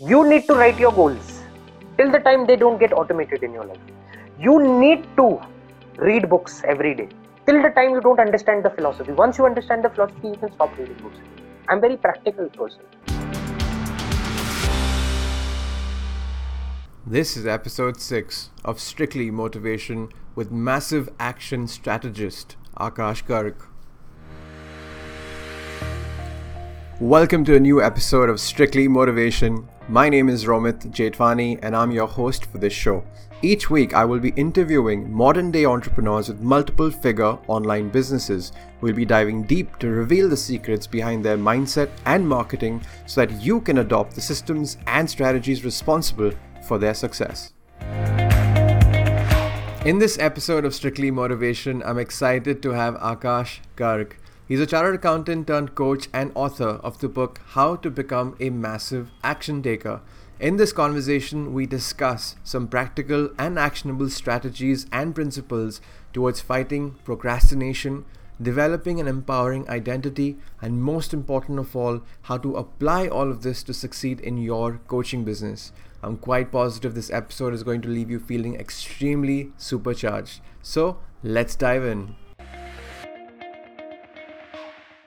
you need to write your goals till the time they don't get automated in your life. You need to read books every day till the time you don't understand the philosophy. Once you understand the philosophy, you can stop reading books. I'm very practical person. This is episode 6 of Strictly Motivation with massive action strategist Akash Garg. Welcome to a new episode of Strictly Motivation. My name is Romit Jetwani and I'm your host for this show. Each week, I will be interviewing modern day entrepreneurs with multiple figure online businesses. We'll be diving deep to reveal the secrets behind their mindset and marketing so that you can adopt the systems and strategies responsible for their success. In this episode of Strictly Motivation, I'm excited to have Akash Garg. He's a chartered accountant turned coach and author of the book How to Become a Massive Action Taker. In this conversation, we discuss some practical and actionable strategies and principles towards fighting procrastination, developing an empowering identity, and most important of all, how to apply all of this to succeed in your coaching business. I'm quite positive this episode is going to leave you feeling extremely supercharged. So, let's dive in.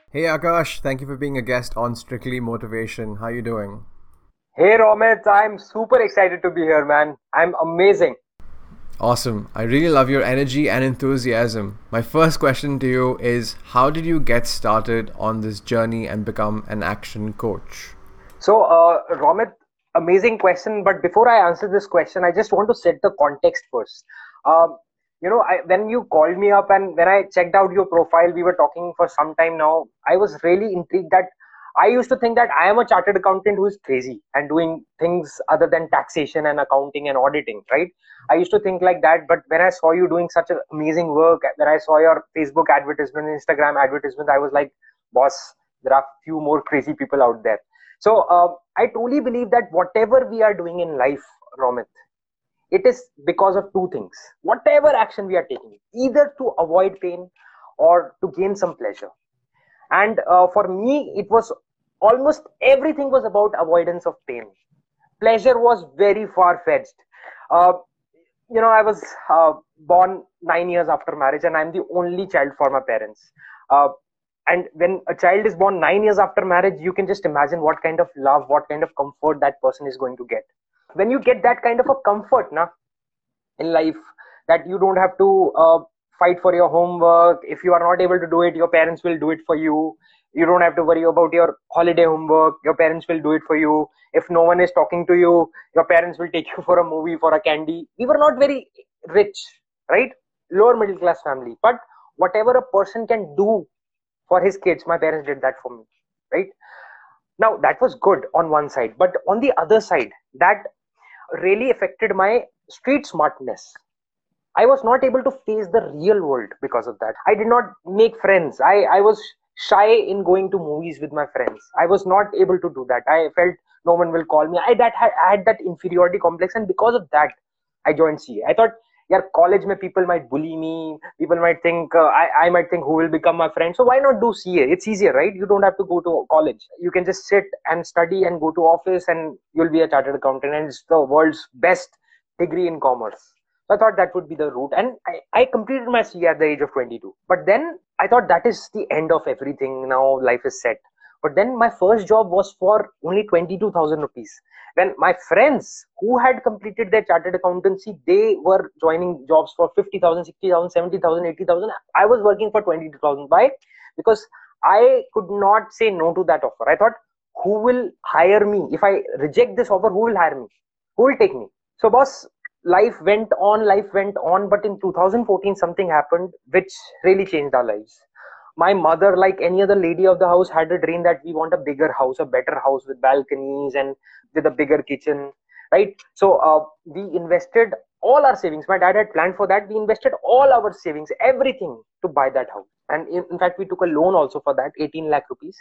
Hey Akash, thank you for being a guest on Strictly Motivation. How are you doing? Hey Romit, I'm super excited to be here, man. I'm amazing. Awesome. I really love your energy and enthusiasm. My first question to you is How did you get started on this journey and become an action coach? So, uh, Romit, amazing question. But before I answer this question, I just want to set the context first. Um, you know, I, when you called me up and when I checked out your profile, we were talking for some time now. I was really intrigued that I used to think that I am a chartered accountant who is crazy and doing things other than taxation and accounting and auditing, right? I used to think like that. But when I saw you doing such an amazing work, when I saw your Facebook advertisement, Instagram advertisement, I was like, boss, there are few more crazy people out there. So uh, I truly believe that whatever we are doing in life, Romit, it is because of two things. Whatever action we are taking, either to avoid pain or to gain some pleasure. And uh, for me, it was almost everything was about avoidance of pain. Pleasure was very far fetched. Uh, you know, I was uh, born nine years after marriage, and I'm the only child for my parents. Uh, and when a child is born nine years after marriage you can just imagine what kind of love what kind of comfort that person is going to get when you get that kind of a comfort na, in life that you don't have to uh, fight for your homework if you are not able to do it your parents will do it for you. You don't have to worry about your holiday homework your parents will do it for you. If no one is talking to you your parents will take you for a movie for a candy. We were not very rich right? Lower middle class family. But whatever a person can do for his kids my parents did that for me right? Now that was good on one side. But on the other side that really affected my street smartness. I was not able to face the real world because of that. I did not make friends. I i was shy in going to movies with my friends. I was not able to do that. I felt no one will call me. I that had, I had that inferiority complex and because of that i joined ca i thought yeah college mein people might bully me people might think uh, I, I might think who will become my friend. So why not do ca it's easier right? You don't have to go to college. You can just sit and study and go to office and you'll be a chartered accountant and it's the world's best degree in commerce. So i thought that would be the route and I, I completed my ca at the age of 22 but then i thought that is the end of everything. Now life is set but then my first job was for only 22000 rupees. When my friends who had completed their chartered accountancy they were joining jobs for 50000 60000 70000 80000 i was working for 22000 why? Because i could not say no to that offer. I thought who will hire me? If i reject this offer who will hire me? Who will take me? So boss life went on life went on. But in 2014 something happened which really changed our lives my mother like any other lady of the house had a dream that we want a bigger house a better house with balconies and with a bigger kitchen right? So uh, we invested all our savings. My dad had planned for that. We invested all our savings everything to buy that house. And in, in fact we took a loan also for that 18 lakh rupees.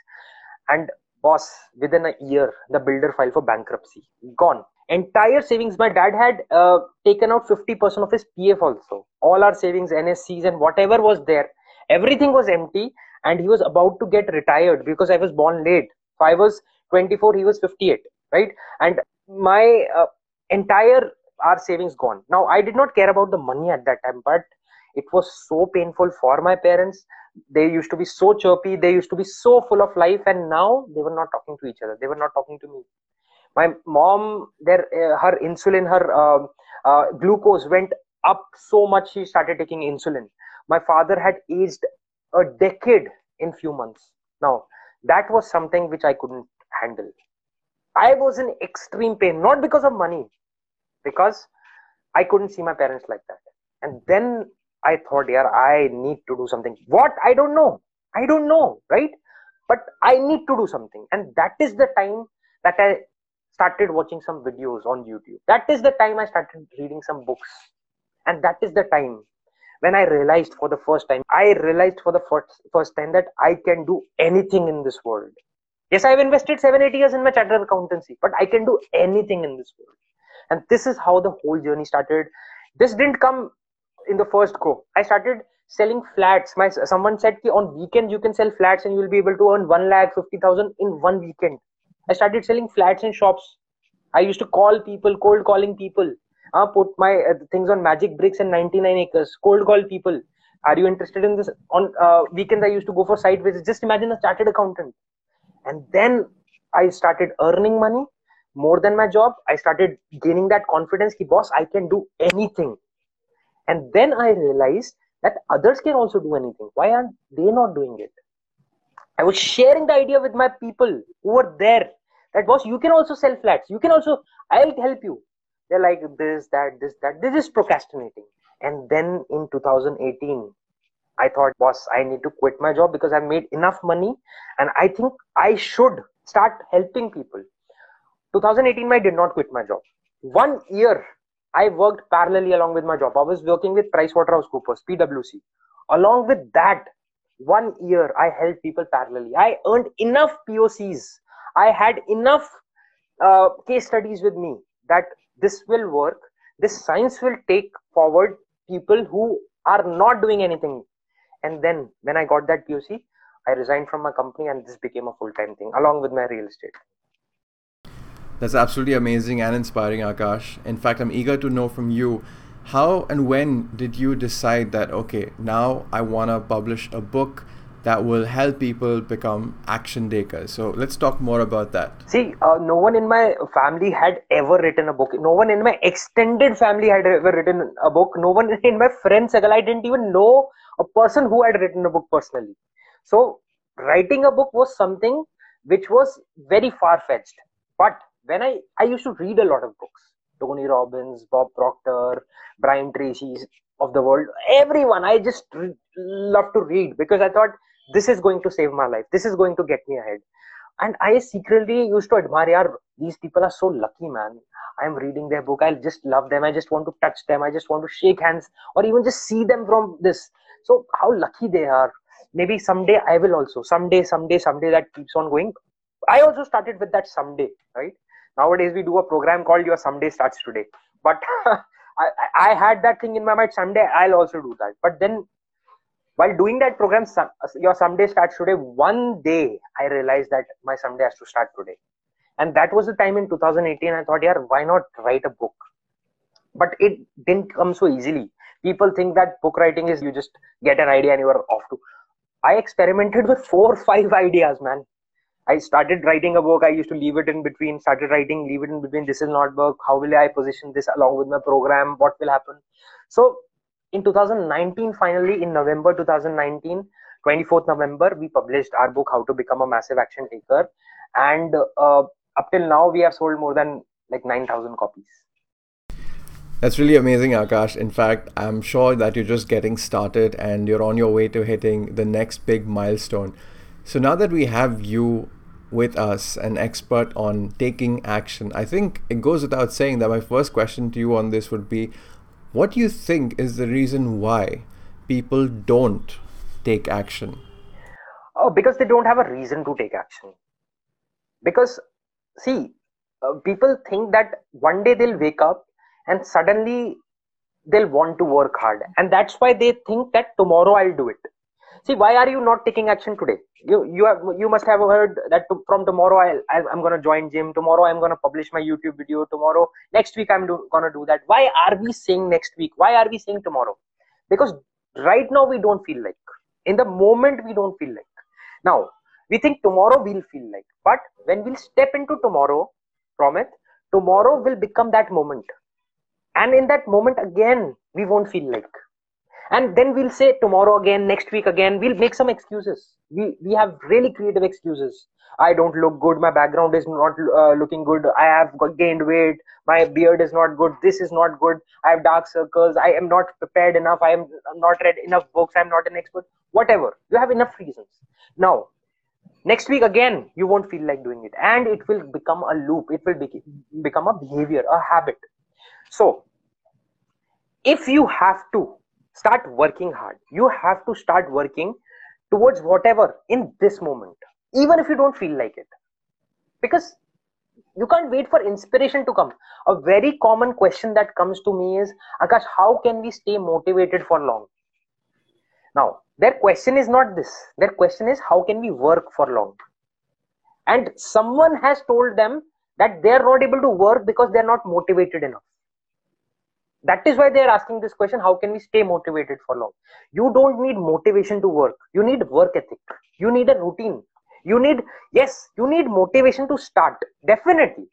And boss within a year the builder filed for bankruptcy. Gone. Entire savings my dad had uh, taken out 50% of his pf also. All our savings nscs and whatever was there everything was empty and he was about to get retired because i was born late. So i was 24 he was 58 right? And my uh, entire our savings gone. Now i did not care about the money at that time but it was so painful for my parents. They used to be so chirpy. They used to be so full of life and now they were not talking to each other. They were not talking to me. My mom their uh, her insulin her uh, uh, glucose went up so much she started taking insulin my father had aged a decade in few months. Now that was something which i couldn't handle. I was in extreme pain not because of money because i couldn't see my parents like that. And then i thought yeah i need to do something. What? I don't know. I don't know right? But i need to do something. And that is the time that i started watching some videos on youtube. That is the time i started reading some books. And that is the time when i realized for the first time i realized for the first, first time that i can do anything in this world. Yes i've invested 7 8 years in my chartered accountancy but i can do anything in this world. And this is how the whole journey started. This didn't come in the first go. I started selling flats. My someone said ki on weekends you can sell flats and you will be able to earn 1 lakh 50000 in one weekend. I started selling flats in shops. I used to call people cold calling people uh, put my uh, things on MagicBricks and 99 acres. Cold call people. Are you interested in this? On uh, weekends i used to go for site visits. Just imagine a chartered accountant. And then i started earning money more than my job. I started gaining that confidence. Ki boss i can do anything. And then i realized that others can also do anything. Why aren't they not doing it? I was sharing the idea with my people who were there that boss you can also sell flats. You can also i'll help you they're like this that this that. This is procrastinating. And then in 2018 i thought boss i need to quit my job because i've made enough money and i think i should start helping people. 2018 i did not quit my job. One year i worked parallelly along with my job. I was working with pricewaterhousecoopers pwc along with that one year i helped people parallelly. I earned enough pocs i had enough uh, case studies with me that this will work. This science will take forward people who are not doing anything. And then when i got that poc i resigned from my company and this became a full-time thing along with my real estate. That's absolutely amazing and inspiring akash. In fact i'm eager to know from you how and when did you decide that okay now i want to publish a book that will help people become action takers. So let's talk more about that. See, uh, no one in my family had ever written a book. No one in my extended family had ever written a book. No one in my friend circle, I didn't even know a person who had written a book personally. So writing a book was something which was very far fetched. But when I, I used to read a lot of books, Tony Robbins, Bob Proctor, Brian Tracy of the world, everyone, I just re- love to read because I thought this is going to save my life. This is going to get me ahead. And i secretly used to admire yaar, these people are so lucky man. I'm reading their book. I just love them. I just want to touch them. I just want to shake hands or even just see them from this. So how lucky they are. Maybe someday i will also. Someday someday someday that keeps on going. I also started with that someday right? Nowadays we do a program called your someday starts today. But I, I had that thing in my mind someday i'll also do that. But then while doing that program your someday starts today one day i realized that my someday has to start today. And that was the time in 2018 i thought yeah why not write a book? But it didn't come so easily. People think that book writing is you just get an idea and you are off to. I experimented with four or five ideas man. I started writing a book. I used to leave it in between started writing leave it in between. This is not book how will i position this along with my program? What will happen? So in 2019 finally in november 2019 24th november we published our book how to become a massive action taker. And uh, up till now we have sold more than like 9000 copies. That's really amazing akash. In fact i'm sure that you're just getting started and you're on your way to hitting the next big milestone. So now that we have you with us, an expert on taking action, I think it goes without saying that my first question to you on this would be what do you think is the reason why people don't take action? Oh, because they don't have a reason to take action. Because, see, uh, people think that one day they'll wake up and suddenly they'll want to work hard. And that's why they think that tomorrow I'll do it. See why are you not taking action today? You you have you must have heard that to, from tomorrow i am going to join gym. Tomorrow i'm going to publish my youtube video. Tomorrow next week i'm going to do that. Why are we saying next week? Why are we saying tomorrow? Because right now we don't feel like. In the moment we don't feel like. Now we think tomorrow we'll feel like. But when we'll step into tomorrow from it tomorrow will become that moment. And in that moment again we won't feel like and then we'll say tomorrow again next week again we'll make some excuses. We we have really creative excuses. I don't look good. My background is not uh, looking good. I have gained weight. My beard is not good. This is not good. I have dark circles. I am not prepared enough. I am not read enough books. I'm not an expert. Whatever. You have enough reasons. Now next week again you won't feel like doing it. And it will become a loop. It will be, become a behavior a habit. So if you have to start working hard. You have to start working towards whatever in this moment even if you don't feel like it. Because you can't wait for inspiration to come. A very common question that comes to me is akash how can we stay motivated for long? Now their question is not this. Their question is how can we work for long? And someone has told them that they are not able to work because they are not motivated enough that is why they are asking this question how can we stay motivated for long? You don't need motivation to work. You need work ethic. You need a routine. You need yes you need motivation to start. Definitely.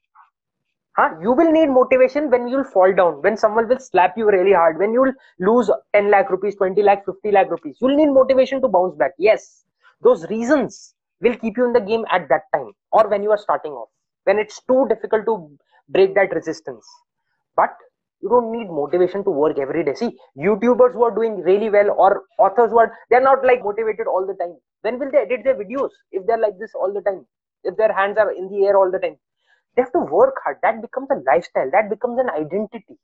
Huh? you will need motivation when you'll fall down when someone will slap you really hard when you'll lose 10 lakh rupees 20 lakh 50 lakh rupees. You'll need motivation to bounce back. Yes. Those reasons will keep you in the game at that time or when you are starting off when it's too difficult to break that resistance. But you don't need motivation to work every day. See youtubers who are doing really well or authors who are they're not like motivated all the time. When will they edit their videos if they're like this all the time? If their hands are in the air all the time. They have to work hard. That becomes a lifestyle. That becomes an identity.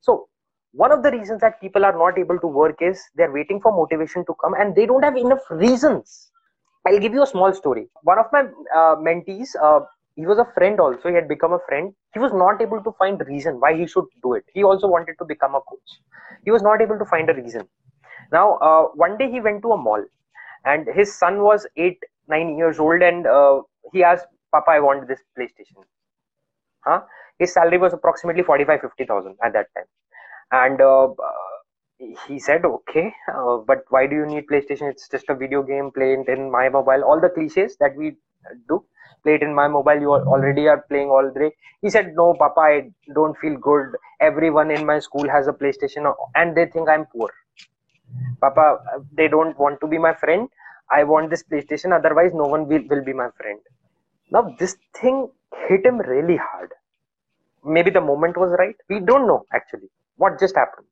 So one of the reasons that people are not able to work is they're waiting for motivation to come and they don't have enough reasons. I'll give you a small story. One of my uh, mentees uh, he was a friend also. He had become a friend he was not able to find reason why he should do it. He also wanted to become a coach. He was not able to find a reason. Now uh, one day he went to a mall and his son was 8 9 years old and uh, he asked papa i want this playstation. Huh? His salary was approximately 45 50000 at that time. And uh, he said okay uh, but why do you need playstation? It's just a video game playing in my mobile. All the cliches that we do. Play it in my mobile. You already are playing all day. He said no papa i don't feel good. Everyone in my school has a playstation and they think i'm poor. Papa they don't want to be my friend. I want this playstation. Otherwise no one will, will be my friend. Now this thing hit him really hard. Maybe the moment was right. We don't know actually what just happened.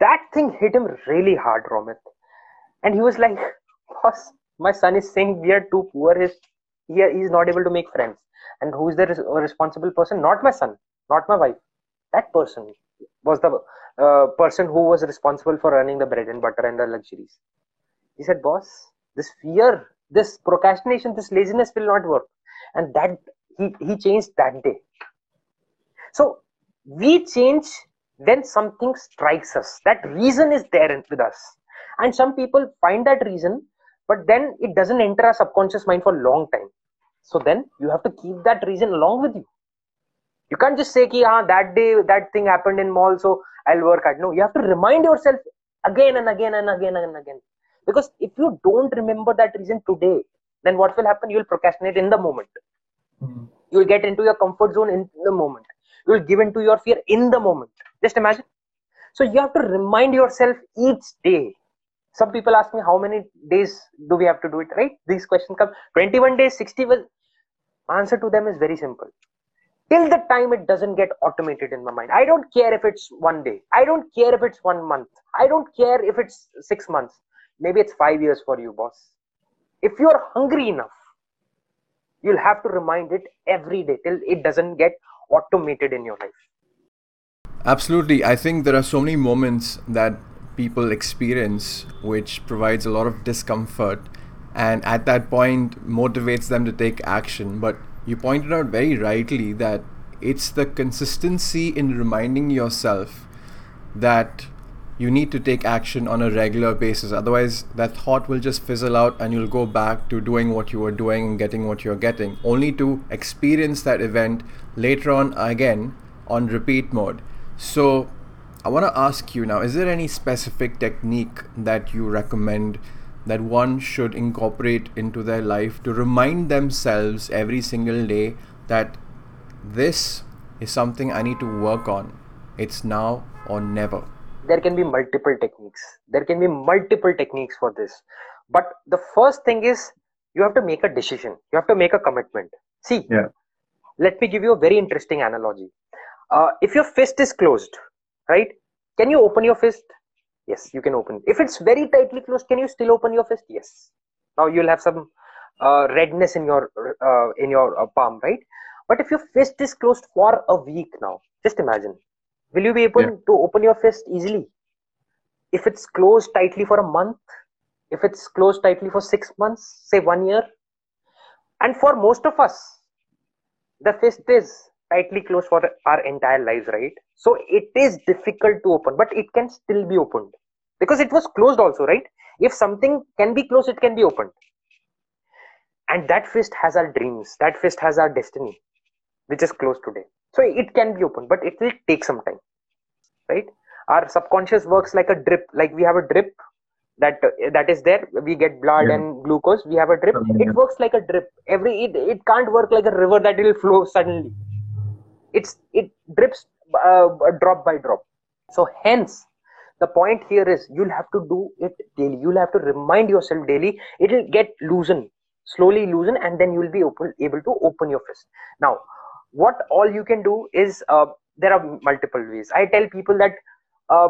That thing hit him really hard romit. And he was like boss my son is saying we are too poor. His he, is not able to make friends. And who is the res- responsible person? Not my son not my wife. That person was the uh, person who was responsible for running the bread and butter and the luxuries. He said boss this fear this procrastination this laziness will not work. And that he, he changed that day. So we change when something strikes us. That reason is there with us. And some people find that reason but then it doesn't enter our subconscious mind for a long time so then you have to keep that reason along with you. You can't just say ki, ah, that day that thing happened in mall so i'll work hard. No you have to remind yourself again and again and again and again. Because if you don't remember that reason today then what will happen? You'll procrastinate in the moment. Mm-hmm. you'll get into your comfort zone in the moment. You'll give in to your fear in the moment. Just imagine. So you have to remind yourself each day some people ask me how many days do we have to do it right? These questions come. 21 days 60 will answer to them is very simple. Till the time it doesn't get automated in my mind. I don't care if it's one day. I don't care if it's one month. I don't care if it's six months. Maybe it's five years for you boss. If you're hungry enough you'll have to remind it every day till it doesn't get automated in your life. Absolutely. I think there are so many moments that people experience, which provides a lot of discomfort and at that point motivates them to take action. But you pointed out very rightly that it's the consistency in reminding yourself that you need to take action on a regular basis. Otherwise, that thought will just fizzle out and you'll go back to doing what you were doing and getting what you're getting, only to experience that event later on again on repeat mode. So, I want to ask you now is there any specific technique that you recommend that one should incorporate into their life to remind themselves every single day that this is something I need to work on? It's now or never? There can be multiple techniques. There can be multiple techniques for this. But the first thing is you have to make a decision. You have to make a commitment. See yeah. let me give you a very interesting analogy. Uh, if your fist is closed right? Can you open your fist? Yes you can open. If it's very tightly closed can you still open your fist? Yes. Now you'll have some uh, redness in your uh, in your uh, palm right? But if your fist is closed for a week now just imagine. Will you be able yeah. to open your fist easily? If it's closed tightly for a month if it's closed tightly for six months say one year and for most of us the fist is tightly closed for our entire lives right? So it is difficult to open but it can still be opened. Because it was closed also right? If something can be closed it can be opened. And that fist has our dreams. That fist has our destiny which is closed today. So it can be open but it will take some time right? Our subconscious works like a drip. Like we have a drip that that is there. We get blood yeah. and glucose. We have a drip. It works like a drip. Every it, it can't work like a river that will flow suddenly it's it drips uh, drop by drop. So hence the point here is you'll have to do it daily. You'll have to remind yourself daily. It'll get loosened slowly loosen and then you'll be open, able to open your fist. Now what all you can do is uh, there are multiple ways. I tell people that uh,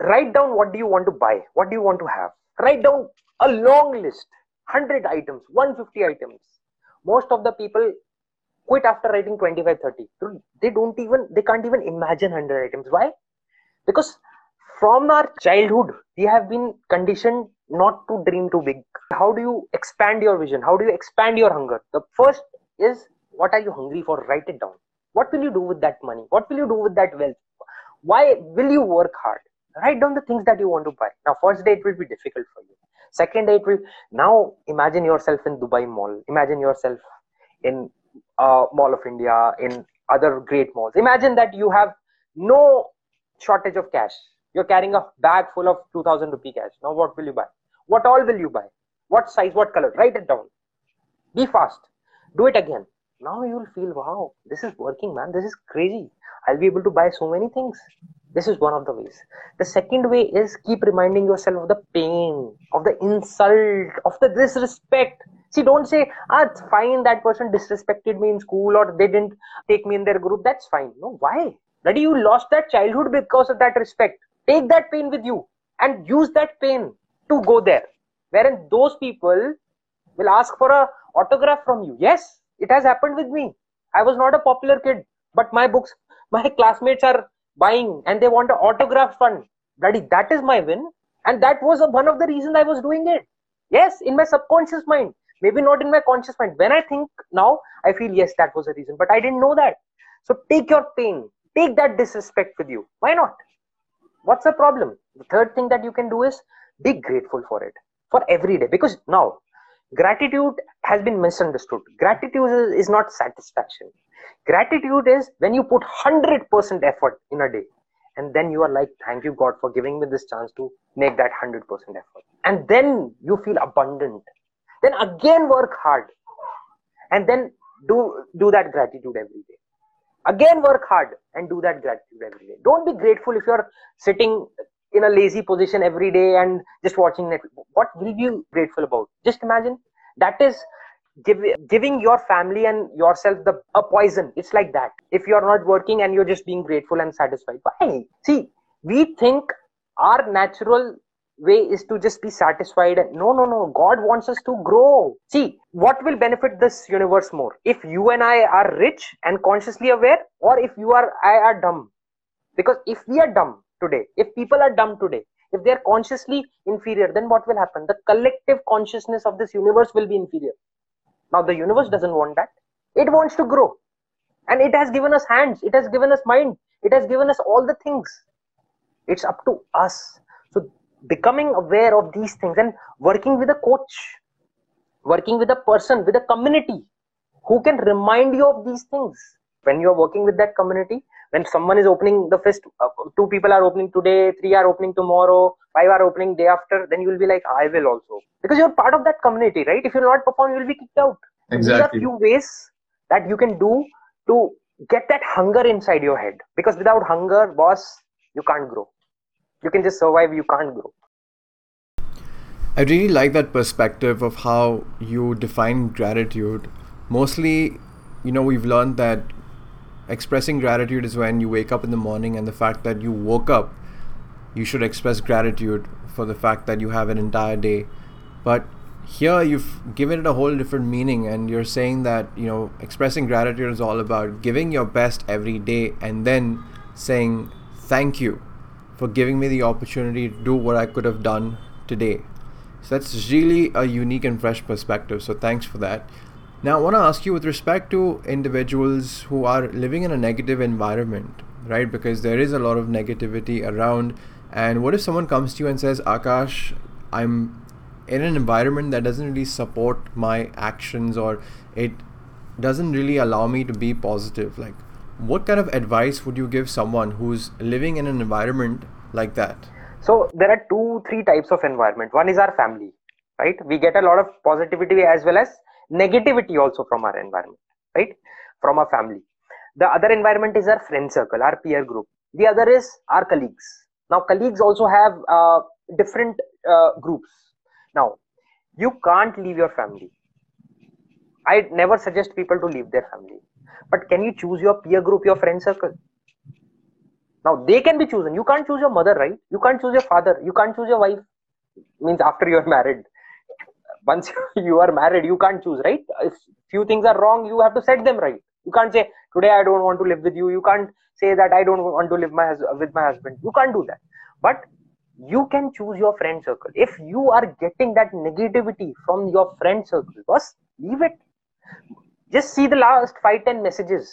write down what do you want to buy? What do you want to have? Write down a long list. 100 items 150 items. Most of the people quit after writing 25 30 they don't even they can't even imagine 100 items. Why? Because from our childhood we have been conditioned not to dream too big. How do you expand your vision? How do you expand your hunger? The first is what are you hungry for? Write it down. What will you do with that money? What will you do with that wealth? Why will you work hard? Write down the things that you want to buy. Now first day it will be difficult for you. Second day it will now imagine yourself in dubai mall. Imagine yourself in uh, mall of india in other great malls. Imagine that you have no shortage of cash. You're carrying a bag full of 2000 rupee cash. Now what will you buy? What all will you buy? What size what color? Write it down. Be fast. Do it again. Now you'll feel wow this is working man. This is crazy. I'll be able to buy so many things. This is one of the ways. The second way is keep reminding yourself of the pain of the insult of the disrespect see don't say ah it's fine that person disrespected me in school or they didn't take me in their group. That's fine. No why? Daddy, you lost that childhood because of that respect. Take that pain with you and use that pain to go there. Wherein those people will ask for a autograph from you. Yes it has happened with me. I was not a popular kid but my books my classmates are buying and they want an autograph fund. Daddy that is my win and that was one of the reasons i was doing it. Yes in my subconscious mind maybe not in my conscious mind. When i think now i feel yes that was a reason. But i didn't know that. So take your pain. Take that disrespect with you. Why not? What's the problem? The third thing that you can do is be grateful for it. For every day. Because now gratitude has been misunderstood. Gratitude is not satisfaction. Gratitude is when you put 100% effort in a day and then you are like thank you god for giving me this chance to make that 100% effort. And then you feel abundant then again work hard and then do do that gratitude every day again work hard and do that gratitude every day don't be grateful if you're sitting in a lazy position every day and just watching Netflix. What will you grateful about? Just imagine that is give, giving your family and yourself the a poison. It's like that. If you're not working and you're just being grateful and satisfied, why? See, we think our natural way is to just be satisfied. No no no. God wants us to grow. See what will benefit this universe more? If you and i are rich and consciously aware or if you are i are dumb? Because if we are dumb today if people are dumb today if they are consciously inferior then what will happen? The collective consciousness of this universe will be inferior. Now the universe doesn't want that. It wants to grow. And it has given us hands. It has given us mind. It has given us all the things. It's up to us becoming aware of these things and working with a coach working with a person with a community who can remind you of these things. When you're working with that community when someone is opening the fist uh, two people are opening today three are opening tomorrow five are opening day after then you will be like i will also. Because you're part of that community right? If you're not perform you will be kicked out. Exactly there are few ways that you can do to get that hunger inside your head. Because without hunger boss you can't grow you can just survive you can't grow. I really like that perspective of how you define gratitude. Mostly you know we've learned that expressing gratitude is when you wake up in the morning and the fact that you woke up you should express gratitude for the fact that you have an entire day. But here you've given it a whole different meaning and you're saying that you know expressing gratitude is all about giving your best every day and then saying thank you for giving me the opportunity to do what I could have done today. So that's really a unique and fresh perspective. So thanks for that. Now, I want to ask you with respect to individuals who are living in a negative environment, right? Because there is a lot of negativity around. And what if someone comes to you and says, Akash, I'm in an environment that doesn't really support my actions or it doesn't really allow me to be positive? Like, what kind of advice would you give someone who's living in an environment like that? So there are two, three types of environment. One is our family, right? We get a lot of positivity as well as negativity also from our environment, right? From our family. The other environment is our friend circle, our peer group. The other is our colleagues. Now, colleagues also have uh, different uh, groups. Now, you can't leave your family. I never suggest people to leave their family but can you choose your peer group your friend circle? Now they can be chosen. You can't choose your mother right? You can't choose your father. You can't choose your wife. Means after you're married. Once you are married you can't choose right? If few things are wrong you have to set them right. You can't say today i don't want to live with you. You can't say that i don't want to live my with my husband. You can't do that. But you can choose your friend circle. If you are getting that negativity from your friend circle boss leave it just see the last five ten messages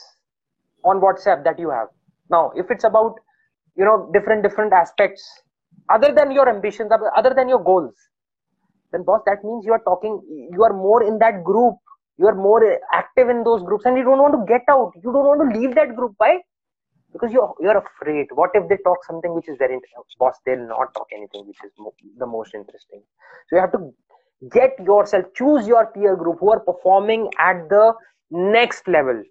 on whatsapp that you have. Now if it's about you know different different aspects other than your ambitions other than your goals then boss that means you are talking you are more in that group. You are more active in those groups and you don't want to get out. You don't want to leave that group. Why? Because you're you're afraid. What if they talk something which is very interesting? Boss they'll not talk anything which is mo- the most interesting. So you have to get yourself choose your peer group who are performing at the next level.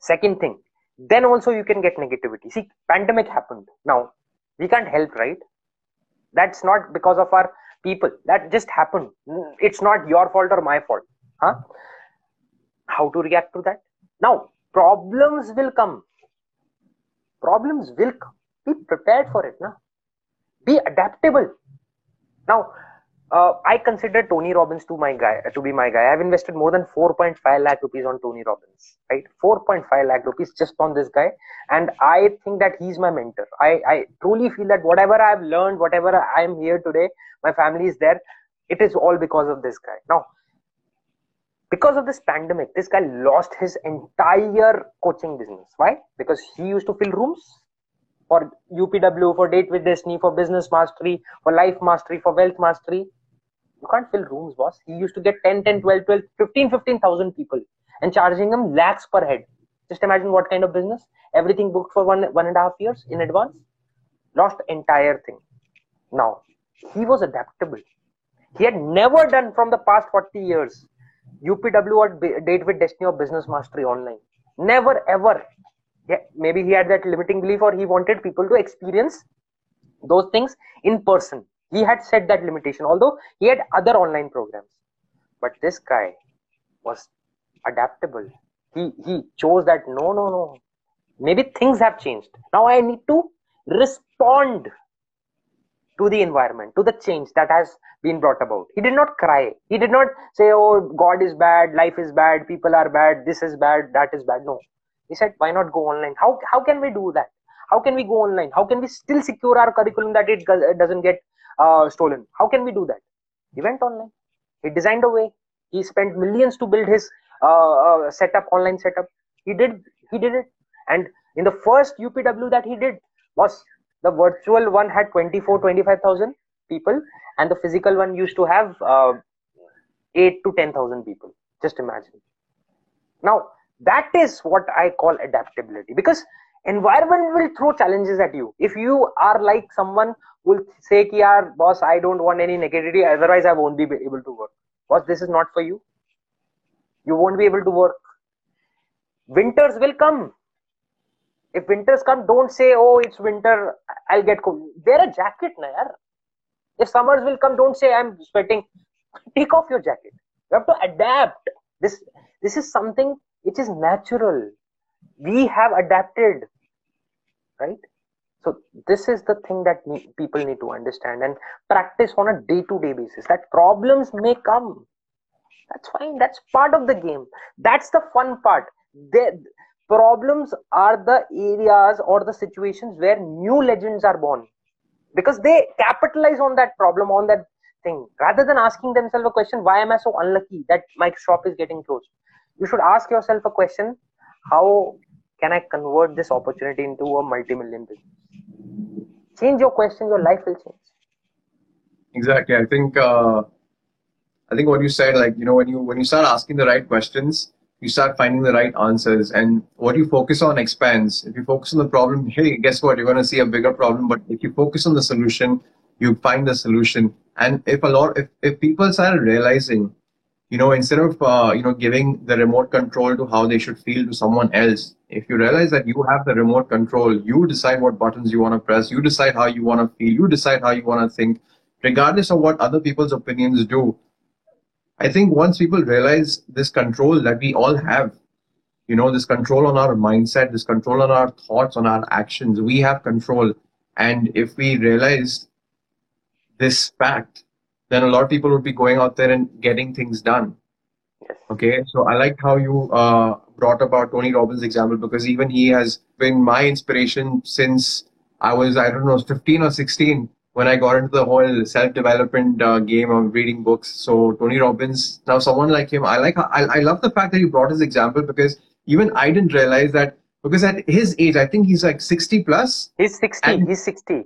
Second thing then also you can get negativity. See pandemic happened. Now we can't help right? That's not because of our people. That just happened. It's not your fault or my fault huh? How to react to that? Now problems will come. Problems will come. Be prepared for it now be adaptable. Now uh, I consider Tony Robbins to my guy to be my guy. I've invested more than 4.5 lakh rupees on Tony Robbins, right? 4.5 lakh rupees just on this guy, and I think that he's my mentor. I, I truly feel that whatever I've learned, whatever I'm here today, my family is there. It is all because of this guy. Now, because of this pandemic, this guy lost his entire coaching business. Why? Because he used to fill rooms for UPW, for Date with Destiny, for Business Mastery, for Life Mastery, for Wealth Mastery you can't fill rooms, boss. He used to get 10, 10, 12, 12, 15, 15,000 people and charging them lakhs per head. Just imagine what kind of business. Everything booked for one, one and a half years in advance. Lost entire thing. Now, he was adaptable. He had never done from the past 40 years UPW or Date with Destiny or Business Mastery online. Never ever. Yeah, maybe he had that limiting belief or he wanted people to experience those things in person he had set that limitation although he had other online programs. But this guy was adaptable. He he chose that no no no. Maybe things have changed. Now i need to respond to the environment to the change that has been brought about. He did not cry. He did not say oh god is bad life is bad people are bad this is bad that is bad. No. He said why not go online? How how can we do that? How can we go online? How can we still secure our curriculum that it doesn't get uh, stolen. How can we do that? He went online. He designed a way. He spent millions to build his uh, uh, setup, online setup. He did. He did it. And in the first UPW that he did was the virtual one had 24, 25,000. people and the physical one used to have uh, 8 to 10000 people just imagine now that is what i call adaptability because environment will throw challenges at you. If you are like someone will say ki boss i don't want any negativity otherwise i won't be able to work. Boss this is not for you. You won't be able to work. Winters will come. If winters come don't say oh it's winter i'll get cold. Wear a jacket na if summers will come don't say i'm sweating. Take off your jacket. You have to adapt. This this is something which is natural we have adapted right? So this is the thing that people need to understand and practice on a day to day basis. That problems may come. That's fine. That's part of the game. That's the fun part. The problems are the areas or the situations where new legends are born because they capitalize on that problem on that thing. Rather than asking themselves a question why am i so unlucky that my shop is getting closed? You should ask yourself a question how can i convert this opportunity into a multi-million business? Change your question your life will change. Exactly. I think uh, i think what you said like you know when you when you start asking the right questions you start finding the right answers. And what you focus on expands. If you focus on the problem hey guess what? You're going to see a bigger problem. But if you focus on the solution you find the solution. And if a lot if, if people start realizing you know instead of uh, you know giving the remote control to how they should feel to someone else if you realize that you have the remote control you decide what buttons you want to press you decide how you want to feel you decide how you want to think regardless of what other people's opinions do I think once people realize this control that we all have, you know, this control on our mindset, this control on our thoughts, on our actions, we have control. And if we realize this fact, then a lot of people would be going out there and getting things done. Yes. Okay, so I like how you uh, brought about Tony Robbins' example because even he has been my inspiration since I was, I don't know, 15 or 16 when I got into the whole self-development uh, game of reading books. So Tony Robbins, now someone like him, I like, I, I love the fact that you brought his example because even I didn't realize that because at his age, I think he's like 60 plus. He's 60. He's 60.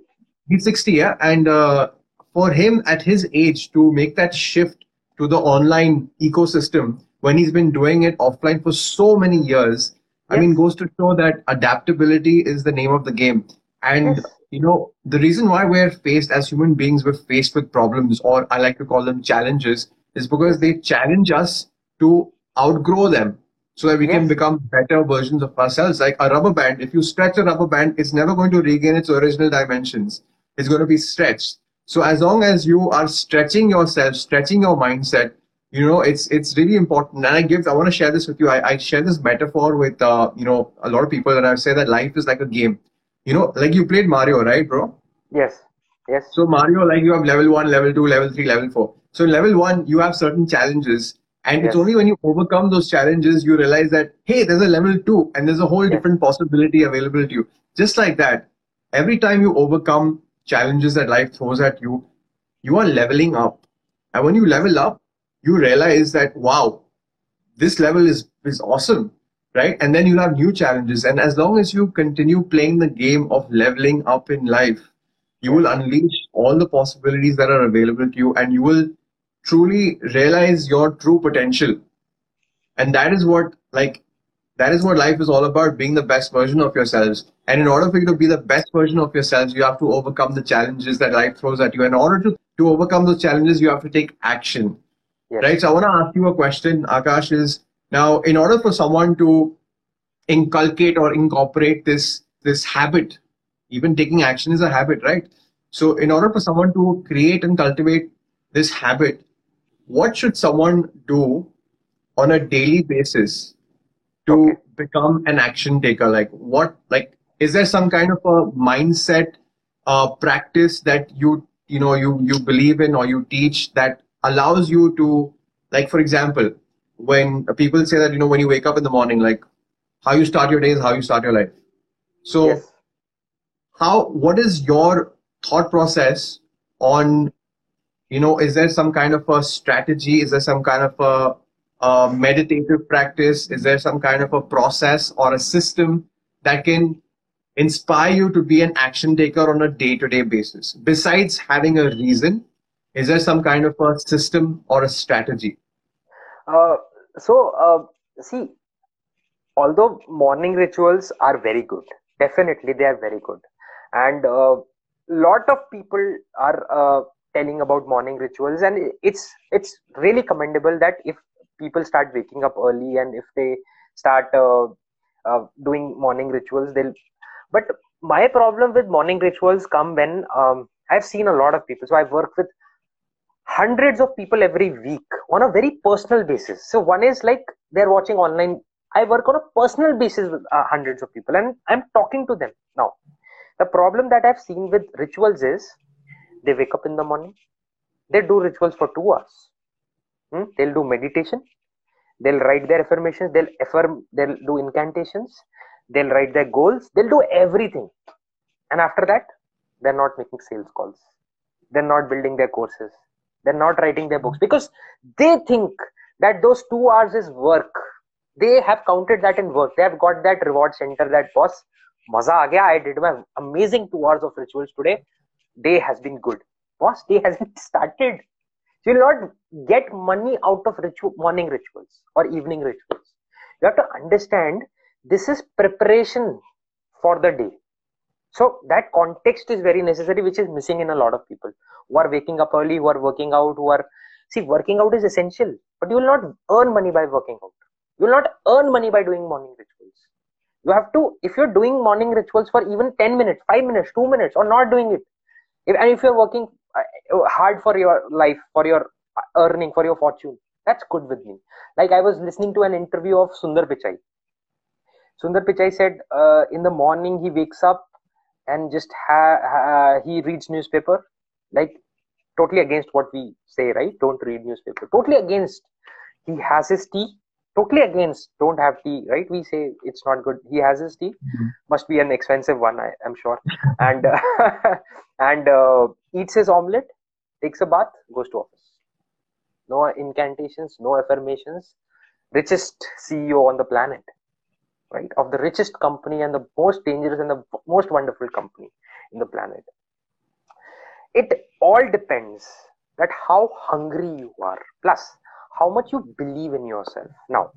He's 60, yeah. And uh, for him at his age to make that shift to the online ecosystem when he's been doing it offline for so many years, yes. I mean, goes to show that adaptability is the name of the game. And yes you know, the reason why we're faced as human beings, we're faced with problems, or I like to call them challenges, is because they challenge us to outgrow them so that we yes. can become better versions of ourselves. Like a rubber band, if you stretch a rubber band, it's never going to regain its original dimensions. It's going to be stretched. So as long as you are stretching yourself, stretching your mindset, you know, it's it's really important. And I give, I want to share this with you. I, I share this metaphor with, uh, you know, a lot of people, and I say that life is like a game you know, like you played Mario, right, bro? Yes. Yes. So Mario, like you have level one, level two, level three, level four. So level one, you have certain challenges, and yes. it's only when you overcome those challenges you realize that hey, there's a level two, and there's a whole yes. different possibility available to you. Just like that, every time you overcome challenges that life throws at you, you are leveling up, and when you level up, you realize that wow, this level is is awesome right? And then you'll have new challenges. And as long as you continue playing the game of leveling up in life, you will unleash all the possibilities that are available to you and you will truly realize your true potential. And that is what, like, that is what life is all about being the best version of yourselves. And in order for you to be the best version of yourselves, you have to overcome the challenges that life throws at you. In order to, to overcome those challenges, you have to take action. Yes. Right? So I want to ask you a question, Akash, is now, in order for someone to inculcate or incorporate this this habit, even taking action is a habit, right? So, in order for someone to create and cultivate this habit, what should someone do on a daily basis to okay. become an action taker? Like, what, like, is there some kind of a mindset uh, practice that you you know you you believe in or you teach that allows you to like for example when people say that you know when you wake up in the morning like how you start your day is how you start your life so yes. how what is your thought process on you know is there some kind of a strategy is there some kind of a, a meditative practice? Is there some kind of a process or a system that can inspire you to be an action taker on a day-to-day basis? Besides having a reason is there some kind of a system or a strategy? Uh, so uh, see although morning rituals are very good definitely they are very good. And a uh, lot of people are uh, telling about morning rituals and it's it's really commendable that if people start waking up early and if they start uh, uh, doing morning rituals they'll but my problem with morning rituals come when um, i've seen a lot of people. So i work with hundreds of people every week on a very personal basis. So one is like they're watching online. I work on a personal basis with uh, hundreds of people and i'm talking to them now. The problem that i've seen with rituals is they wake up in the morning they do rituals for two hours hmm? they'll do meditation. They'll write their affirmations. They'll affirm they'll do incantations. They'll write their goals. They'll do everything. And after that they're not making sales calls. They're not building their courses. They're not writing their books. Because they think that those two hours is work. They have counted that in work. They have got that reward center that boss. Maza aa gaya. I did my amazing two hours of rituals today. Day has been good. Boss day hasn't started so you'll not get money out of ritual morning rituals or evening rituals. You have to understand this is preparation for the day. So that context is very necessary which is missing in a lot of people who are waking up early who are working out who are see working out is essential but you will not earn money by working out. You will not earn money by doing morning rituals. You have to if you're doing morning rituals for even 10 minutes 5 minutes 2 minutes or not doing it if, and if you're working Uh, uh, hard for your life for your uh, earning for your fortune. That's good with me. Like i was listening to an interview of sundar pichai. Sundar pichai said uh, in the morning he wakes up and just ha- ha- he reads newspaper. Like totally against what we say right? Don't read newspaper. Totally against. He has his tea totally against don't have tea right? We say it's not good. He has his tea. Mm-hmm. must be an expensive one I, am sure. And uh, and uh, eats his omelette takes a bath goes to office. No incantations no affirmations. Richest ceo on the planet right? Of the richest company and the most dangerous and the most wonderful company in the planet. It all depends that how hungry you are. Plus how much you believe in yourself. Now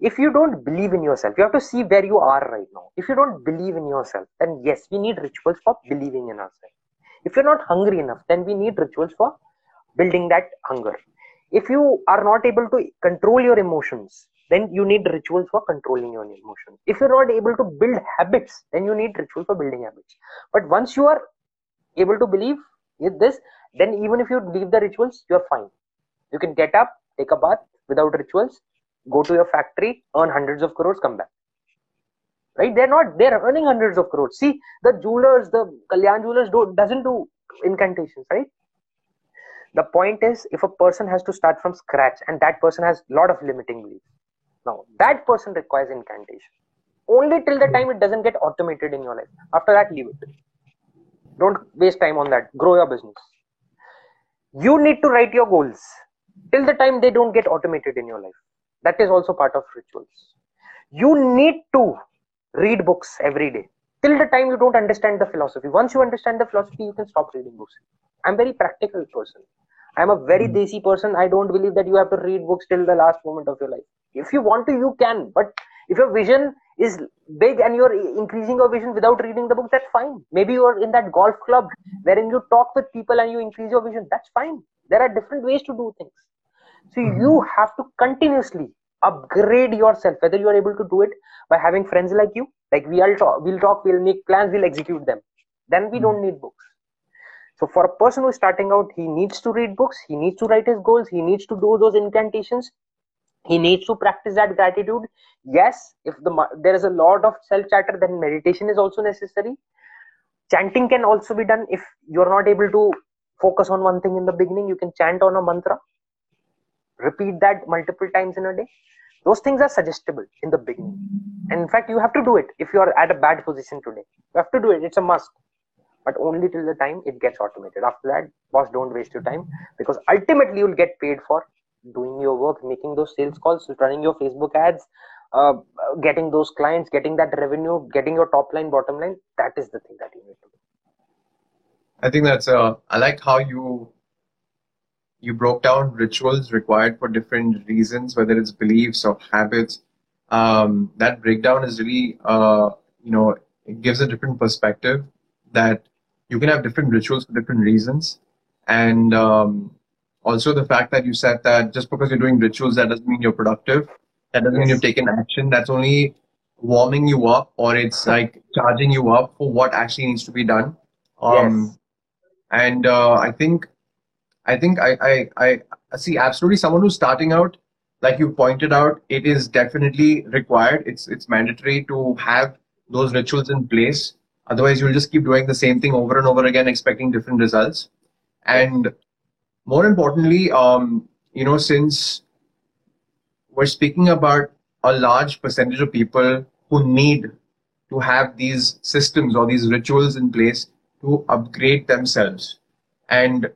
if you don't believe in yourself you have to see where you are right now. If you don't believe in yourself then yes we need rituals for believing in ourselves. If you're not hungry enough then we need rituals for building that hunger. If you are not able to control your emotions then you need rituals for controlling your emotions. If you're not able to build habits then you need rituals for building habits. But once you are able to believe in this then even if you leave the rituals you're fine. You can get up take a bath without rituals go to your factory earn hundreds of crores come back. Right? They're not they're earning hundreds of crores. See the jewelers the kalyan jewelers do doesn't do incantations right? The point is if a person has to start from scratch and that person has a lot of limiting beliefs. Now that person requires incantation. Only till the time it doesn't get automated in your life. After that leave it. Don't waste time on that. Grow your business. You need to write your goals till the time they don't get automated in your life. That is also part of rituals. You need to read books every day. Till the time you don't understand the philosophy. Once you understand the philosophy you can stop reading books. I'm very practical person. I'm a very hmm. desi person. I don't believe that you have to read books till the last moment of your life. If you want to you can. But if your vision is big and you're increasing your vision without reading the book that's fine. Maybe you're in that golf club wherein you talk with people and you increase your vision. That's fine there are different ways to do things so mm-hmm. you have to continuously upgrade yourself, whether you are able to do it by having friends like you, like we'll talk, we'll talk, we'll make plans, we'll execute them. Then we mm-hmm. don't need books. So for a person who is starting out, he needs to read books, he needs to write his goals, he needs to do those incantations, he needs to practice that gratitude. Yes, if the there is a lot of self chatter, then meditation is also necessary. Chanting can also be done if you're not able to focus on one thing in the beginning. You can chant on a mantra. Repeat that multiple times in a day. Those things are suggestible in the beginning. And in fact you have to do it if you are at a bad position today. You have to do it. It's a must. But only till the time it gets automated. After that boss don't waste your time. Because ultimately you'll get paid for doing your work making those sales calls running your facebook ads uh, getting those clients getting that revenue getting your top line bottom line. That is the thing that you need to do i think that's uh, i like how you you broke down rituals required for different reasons whether it's beliefs or habits um, that breakdown is really uh, you know it gives a different perspective that you can have different rituals for different reasons and um, also the fact that you said that just because you're doing rituals that doesn't mean you're productive that doesn't mean you've taken action. That's only warming you up or it's like charging you up for what actually needs to be done. Um, yes. And uh, I think, I think I, I, I see absolutely someone who's starting out, like you pointed out, it is definitely required. It's, it's mandatory to have those rituals in place. Otherwise, you'll just keep doing the same thing over and over again, expecting different results. And more importantly, um, you know, since we're speaking about a large percentage of people who need to have these systems or these rituals in place to upgrade themselves. And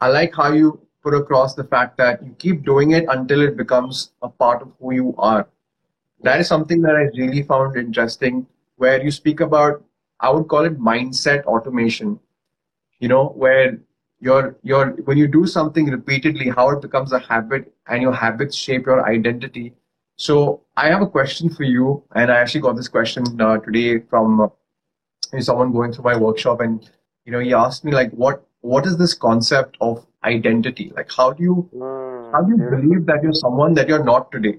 I like how you put across the fact that you keep doing it until it becomes a part of who you are. That is something that I really found interesting, where you speak about, I would call it mindset automation, you know, where your your when you do something repeatedly how it becomes a habit and your habits shape your identity so i have a question for you and i actually got this question uh, today from someone going through my workshop and you know he asked me like what what is this concept of identity? Like how do you mm, how do you believe that you're someone that you're not today?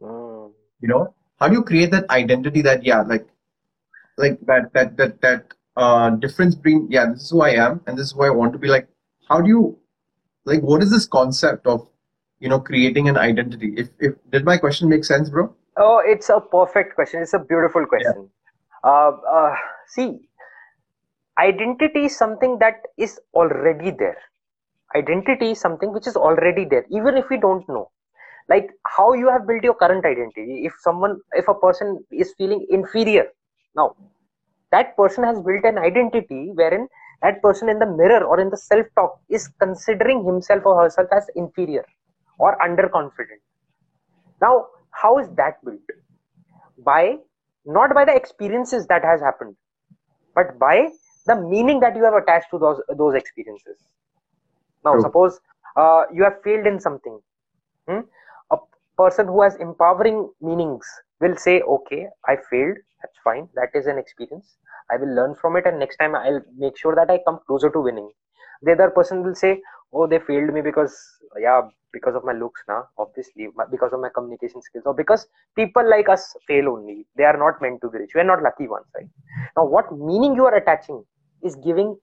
Mm. you know how do you create that identity that yeah like like that that that that uh, difference between yeah this is who i am and this is who i want to be? Like how do you like what is this concept of you know creating an identity? If, if did my question make sense bro? Oh it's a perfect question. It's a beautiful question. Yeah. Uh, uh, see identity is something that is already there. Identity is something which is already there even if we don't know. Like how you have built your current identity. If someone if a person is feeling inferior now that person has built an identity wherein that person in the mirror or in the self talk is considering himself or herself as inferior or underconfident. Now how is that built? By not by the experiences that has happened but by the meaning that you have attached to those those experiences. Now True. suppose uh, you have failed in something. Hmm? a person who has empowering meanings will say okay i failed. That's fine. That is an experience. I will learn from it and next time i'll make sure that i come closer to winning the other person will say oh they failed me because yeah because of my looks now obviously because of my communication skills or because people like us fail only. They are not meant to be rich. We are not lucky ones right? Now what meaning you are attaching is giving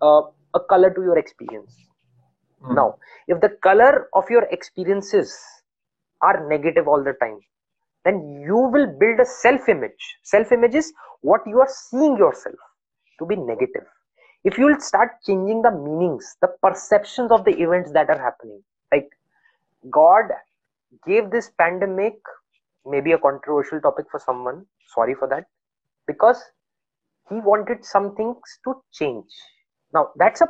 uh, a color to your experience. Mm. now if the color of your experiences are negative all the time then you will build a self image self image is what you are seeing yourself to be negative if you will start changing the meanings the perceptions of the events that are happening like god gave this pandemic maybe a controversial topic for someone sorry for that because he wanted some things to change now that's a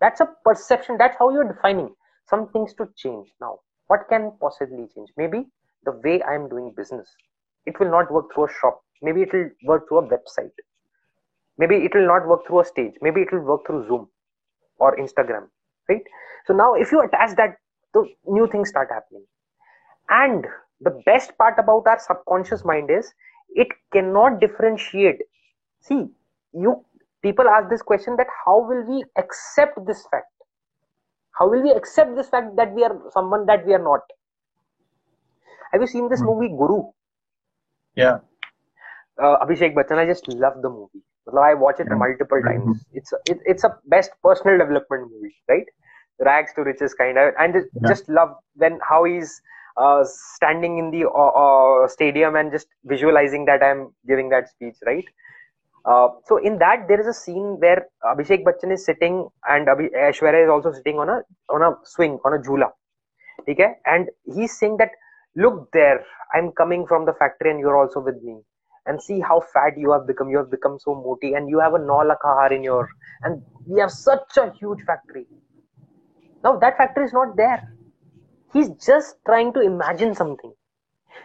that's a perception that's how you're defining some things to change now what can possibly change maybe the way I'm doing business. It will not work through a shop. Maybe it will work through a website. Maybe it will not work through a stage. Maybe it will work through Zoom or Instagram. Right? So now if you attach that, the new things start happening. And the best part about our subconscious mind is it cannot differentiate. See, you people ask this question that how will we accept this fact? How will we accept this fact that we are someone that we are not? Have you seen this mm. movie Guru? Yeah. Uh, Abhishek Bachchan, I just love the movie. I watch it multiple times. Mm-hmm. It's a, it, it's a best personal development movie, right? Rags to riches kind of, and just, yeah. just love when how he's uh, standing in the uh, uh, stadium and just visualizing that I'm giving that speech, right? Uh, so in that there is a scene where Abhishek Bachchan is sitting and Abhi- Aishwarya is also sitting on a on a swing on a jula, okay? And he's saying that look there i'm coming from the factory and you're also with me and see how fat you have become. You have become so moti and you have a nolakahar in your and we have such a huge factory. Now that factory is not there. He's just trying to imagine something.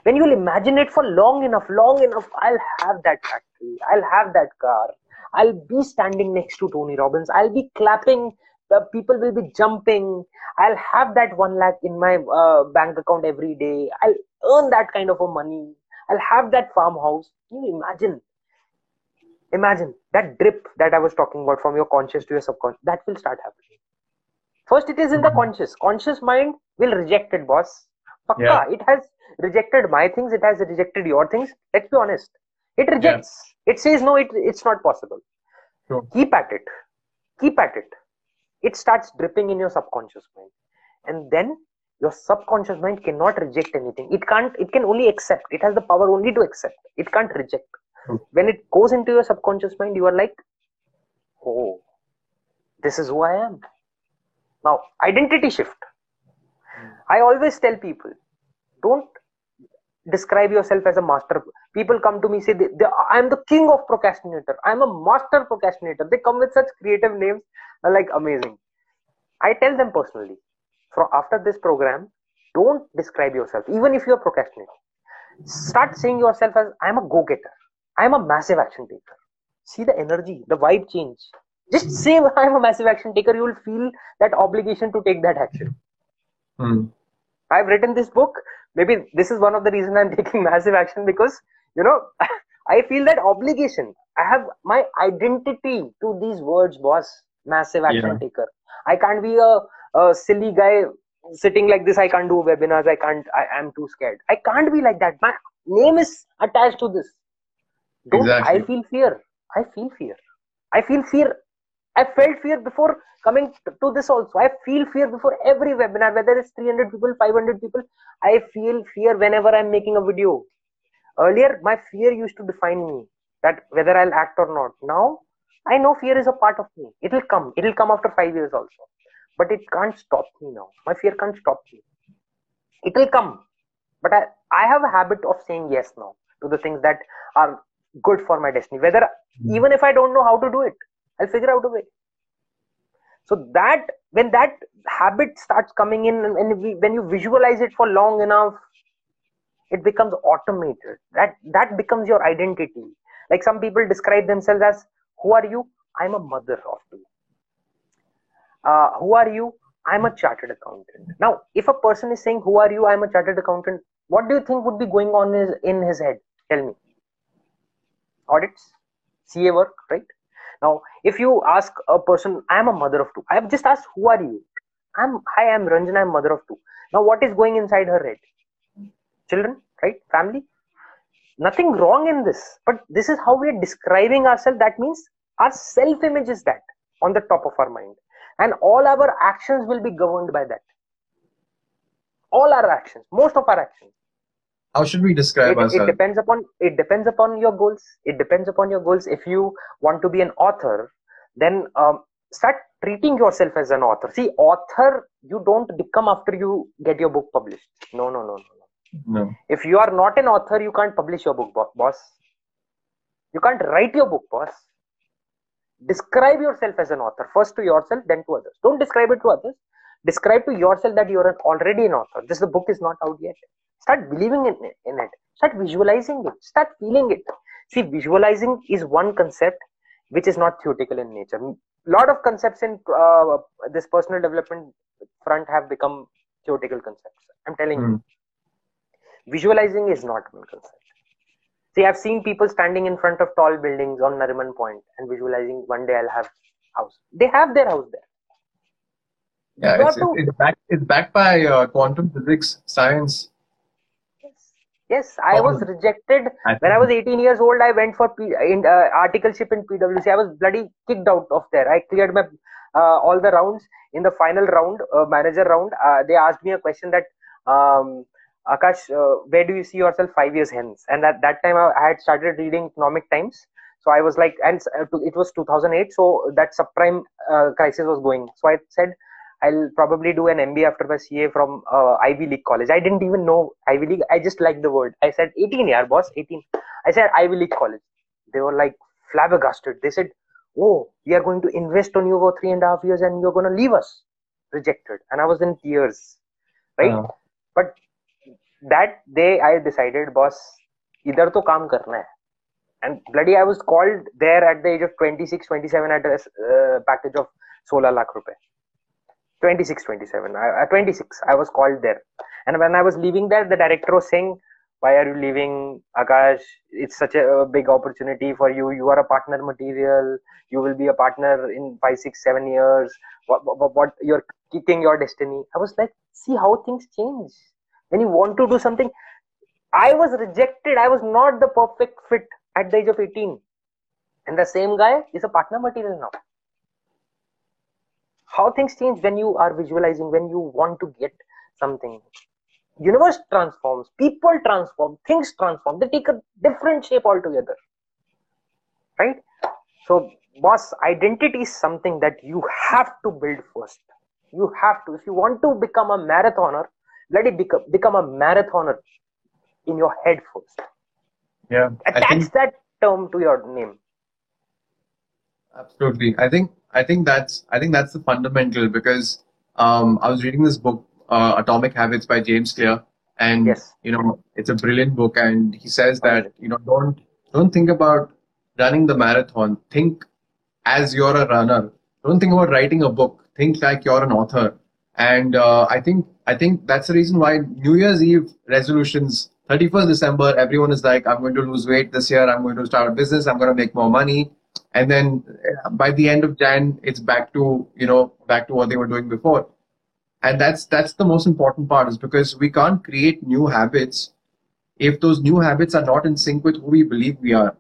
When you'll imagine it for long enough long enough i'll have that factory. I'll have that car. I'll be standing next to tony robbins. I'll be clapping. The people will be jumping. I'll have that 1 lakh in my uh, bank account every day. I'll earn that kind of a money i'll have that farmhouse. You imagine. Imagine that drip that i was talking about from your conscious to your subconscious. That will start happening. First it is in the Mhm. conscious. Conscious mind will reject it boss. Pakka. Yeah. it has rejected my things. It has rejected your things. Let's be honest. It rejects. It says no it, it's not possible. True. keep at it. Keep at it. It starts dripping in your subconscious mind. And then your subconscious mind cannot reject anything. It can't it can only accept. It has the power only to accept. It can't reject. True. when it goes into your subconscious mind you are like oh this is who i am. Now identity shift. I always tell people don't describe yourself as a master. People come to me say they, they, i'm the king of procrastinator. I'm a master procrastinator. They come with such creative names like amazing. I tell them personally from after this program don't describe yourself even if you're procrastinating start saying yourself as i'm a go-getter i'm a massive action taker see the energy the vibe change just say i'm a massive action taker you will feel that obligation to take that action Hmm. I've written this book. Maybe this is one of the reasons I'm taking massive action because you know I feel that obligation. I have my identity to these words, boss. Massive action Yeah. taker. I can't be a, a silly guy sitting like this. I can't do webinars. I can't. I am too scared. I can't be like that. My name is attached to this. Don't Exactly. I feel fear? I feel fear. I feel fear. I felt fear before coming to this also. I feel fear before every webinar, whether it's 300 people, 500 people. I feel fear whenever I'm making a video. Earlier, my fear used to define me that whether I'll act or not. Now, I know fear is a part of me. It'll come. It'll come after five years also. But it can't stop me now. My fear can't stop me. It'll come. But I, I have a habit of saying yes now to the things that are good for my destiny. Whether hmm. even if I don't know how to do it, I'll figure out a way. So that when that habit starts coming in, and when, we, when you visualize it for long enough, it becomes automated. That that becomes your identity. Like some people describe themselves as, "Who are you? I'm a mother of two. Uh, who are you? I'm a chartered accountant." Now, if a person is saying, "Who are you? I'm a chartered accountant," what do you think would be going on his, in his head? Tell me. Audits, CA work, right? Now, if you ask a person, I am a mother of two. I have just asked, who are you? I'm hi, I'm Ranjana, I'm mother of two. Now, what is going inside her head? Children, right? Family. Nothing wrong in this, but this is how we are describing ourselves. That means our self-image is that on the top of our mind, and all our actions will be governed by that. All our actions, most of our actions How should we describe it, it ourselves? depends upon it depends upon your goals it depends upon your goals if you want to be an author then um, start treating yourself as an author see author you don't become after you get your book published no no no, no. No. if you are not an author you can't publish your book boss you can't write your book boss describe yourself as an author. First to yourself then to others. Don't describe it to others. Describe to yourself that you're an, already an author. This the book is not out yet. Start believing in, in it. Start visualizing it. Start feeling it. See visualizing is one concept which is not theoretical in nature. Lot of concepts in uh, this personal development front have become theoretical concepts. I'm telling you. Hmm. visualizing is not one concept see i've seen people standing in front of tall buildings on nariman point and visualizing one day i'll have house. They have their house there. Yeah, it's, to- it's, backed, it's backed by uh, quantum physics, science. yes. Yes i was rejected. I when i was 18 years old i went for P- in uh, articleship in pwc i was bloody kicked out of there. I cleared my uh, all the rounds. In the final round uh, manager round uh, they asked me a question that um, akash uh, where do you see yourself five years hence and at that time i, had started reading economic times so i was like and uh, it was 2008 so that subprime uh, crisis was going so i said I'll probably do an MBA after my CA from uh, Ivy League college. I didn't even know Ivy League. I just liked the word. I said 18 year boss, 18. I said Ivy League college. They were like flabbergasted. They said, "Oh, we are going to invest on you for three and a half years, and you're going to leave us." Rejected, and I was in tears. Right? Uh, But that day I decided, boss, इधर तो काम करना है. And bloody, I was called there at the age of 26, 27 at a uh, package of 16 lakh rupees. 26, 27. I, uh, 26. I was called there. And when I was leaving there, the director was saying, why are you leaving Akash? It's such a big opportunity for you. You are a partner material. You will be a partner in five, six, seven years. What, what, what you're kicking your destiny. I was like, see how things change. when you want to do something, I was rejected. I was not the perfect fit at the age of 18. And the same guy is a partner material now. How things change when you are visualizing, when you want to get something. Universe transforms, people transform, things transform. They take a different shape altogether. Right? So, boss, identity is something that you have to build first. You have to. If you want to become a marathoner, let it become, become a marathoner in your head first Yeah. Attach think that term to your name absolutely. I think I think that's I think that's the fundamental because um, I was reading this book, uh, Atomic Habits by James Clear, and Yes. you know it's a brilliant book, and he says that you know don't don't think about running the marathon. Think as you're a runner. Don't think about writing a book. Think like you're an author. And uh, I think I think that's the reason why New Year's Eve resolutions, 31st December, everyone is like, I'm going to lose weight this year. I'm going to start a business. I'm going to make more money. And then uh, by the end of Jan, it's back to you know back to what they were doing before. And that's that's the most important part is because we can't create new habits if those new habits are not in sync with who we believe we are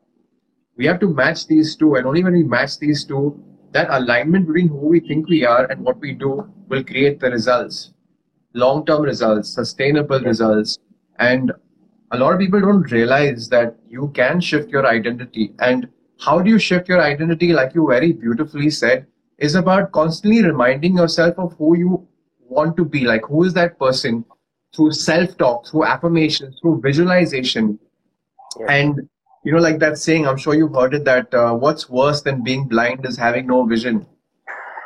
we have to match these two and only when we match these two that alignment between who we think we are and what we do will create the results long term results sustainable results and a lot of people don't realize that you can shift your identity. And how do you shift your identity like you very beautifully said is about constantly reminding yourself of who you want to be. Like who is that person? Through self talk through affirmations through visualization. Yes. and you know, like that saying, I'm sure you've heard it that uh, what's worse than being blind is having no vision.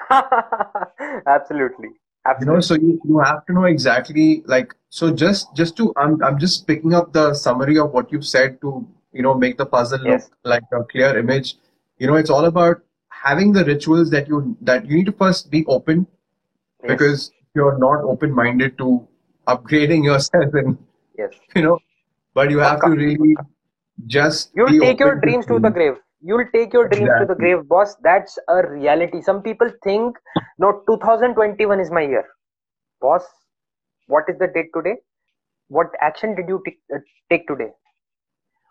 absolutely You know, so you, you have to know exactly like so just just to I'm I'm just picking up the summary of what you've said to you know make the puzzle look like a clear image. You know, it's all about having the rituals that you that you need to first be open yes. because you're not open minded to upgrading yourself and yes. you know, but you have to really just you'll take your open to dreams to the grave you'll take your dreams to the grave boss. That's a reality. Some people think no 2021 is my year. Boss what is the date today? What action did you take, uh, take today?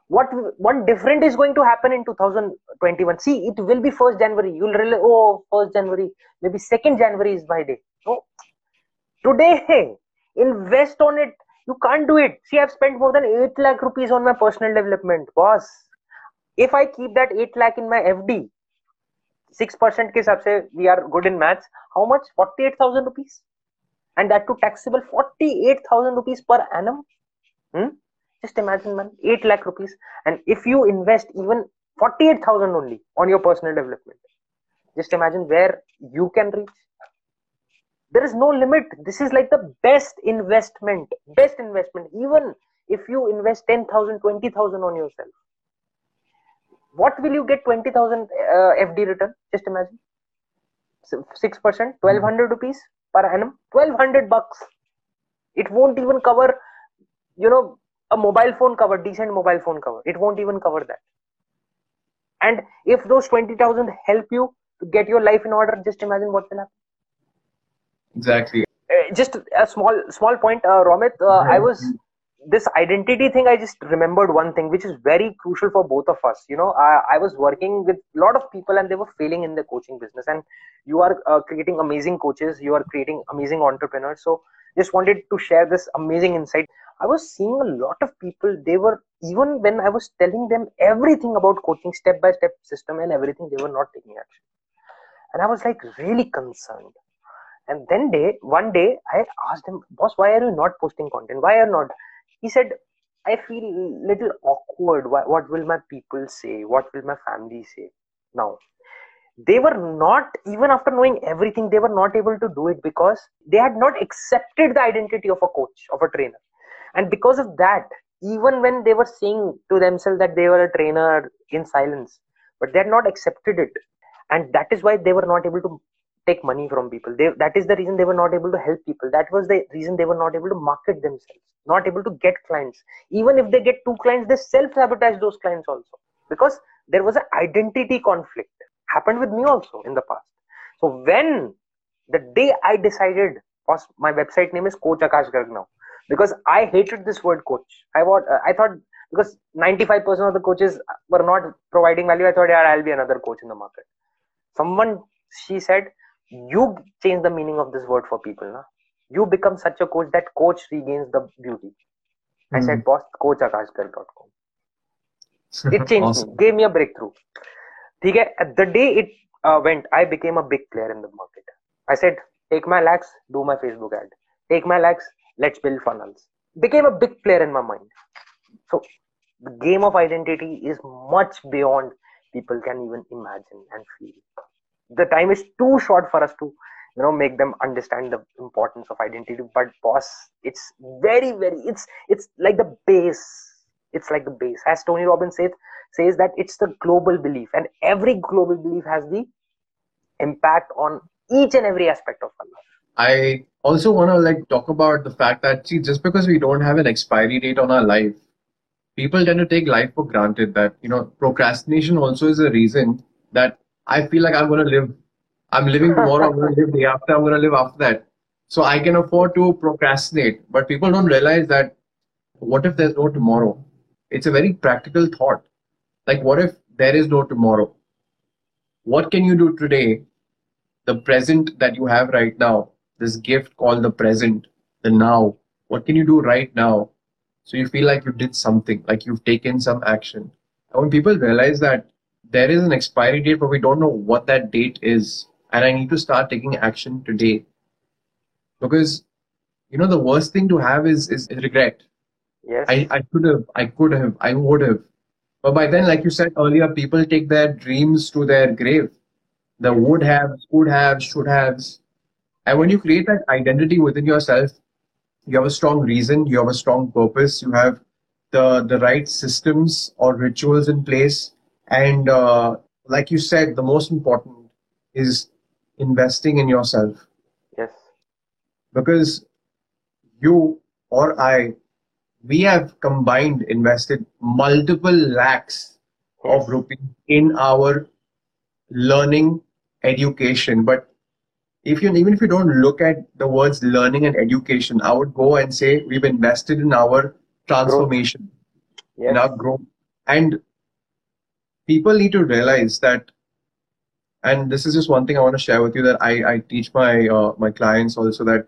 What what different is going to happen in 2021 see it will be first january. You'll realize oh first january maybe second january is my day. No. Today invest on it. You can't do it. See i've spent more than 8 lakh rupees on my personal development boss if I keep that 8 lakh in my FD, 6% ke sabse, we are good in maths, how much? 48,000 rupees. And that to taxable 48,000 rupees per annum. Hmm? Just imagine, man, 8 lakh rupees. And if you invest even 48,000 only on your personal development, just imagine where you can reach. There is no limit. This is like the best investment, best investment. Even if you invest 10,000, 20,000 on yourself what will you get 20000 uh, fd return? Just imagine. 6% 1200 rupees per annum. 1200 bucks. It won't even cover you know a mobile phone cover decent mobile phone cover. It won't even cover that. And if those 20000 help you to get your life in order just imagine what will happen. Exactly. uh, just a small small point uh, romit uh, i was this identity thing i just remembered one thing which is very crucial for both of us. You know i, I was working with a lot of people and they were failing in the coaching business. And you are uh, creating amazing coaches you are creating amazing entrepreneurs. So just wanted to share this amazing insight. I was seeing a lot of people they were even when i was telling them everything about coaching step by step system and everything they were not taking action. And i was like really concerned. And then day one day i asked him boss why are you not posting content? Why are you not he said i feel little awkward. Why, what will my people say? What will my family say? Now they were not even after knowing everything they were not able to do it because they had not accepted the identity of a coach of a trainer. And because of that even when they were saying to themselves that they were a trainer in silence but they had not accepted it. And that is why they were not able to take money from people. They, that is the reason they were not able to help people. That was the reason they were not able to market themselves not able to get clients. Even if they get two clients they self sabotage those clients also. Because there was an identity conflict happened with me also in the past. So when the day i decided my website name is coach akash garg now. Because i hated this word coach. I i thought because 95% of the coaches were not providing value. I thought yeah i'll be another coach in the market. Someone she said you change the meaning of this word for people na? you become such a coach that coach regains the beauty mm-hmm. i said hmm. boss coachakashgarg.com it changed awesome. me gave me a breakthrough okay the day it uh, went i became a big player in the market i said take my lakhs do my facebook ad take my lakhs let's build funnels became a big player in my mind so the game of identity is much beyond people can even imagine and feel the time is too short for us to you know make them understand the importance of identity. But boss it's very very it's it's like the base. It's like the base. As tony robbins says says that it's the global belief. And every global belief has the impact on each and every aspect of our life. I also want to like talk about the fact that see just because we don't have an expiry date on our life people tend to take life for granted that you know procrastination also is a reason that I feel like I'm going to live. I'm living tomorrow. I'm going to live the after. I'm going to live after that. So I can afford to procrastinate. But people don't realize that what if there's no tomorrow? It's a very practical thought. Like, what if there is no tomorrow? What can you do today? The present that you have right now, this gift called the present, the now. What can you do right now? So you feel like you did something, like you've taken some action. And when people realize that there is an expiry date, but we don't know what that date is. And I need to start taking action today. Because, you know, the worst thing to have is, is regret. Yes. I, I could have, I could have, I would have. But by then, like you said earlier, people take their dreams to their grave. The would have, could have, should haves. And when you create that identity within yourself, you have a strong reason, you have a strong purpose, you have the, the right systems or rituals in place and uh, like you said, the most important is investing in yourself. Yes. Because you or I, we have combined invested multiple lakhs yes. of rupees in our learning education. But if you even if you don't look at the words learning and education, I would go and say we've invested in our transformation, yes. in our growth. And people need to realize that and this is just one thing i want to share with you that i, I teach my uh, my clients also that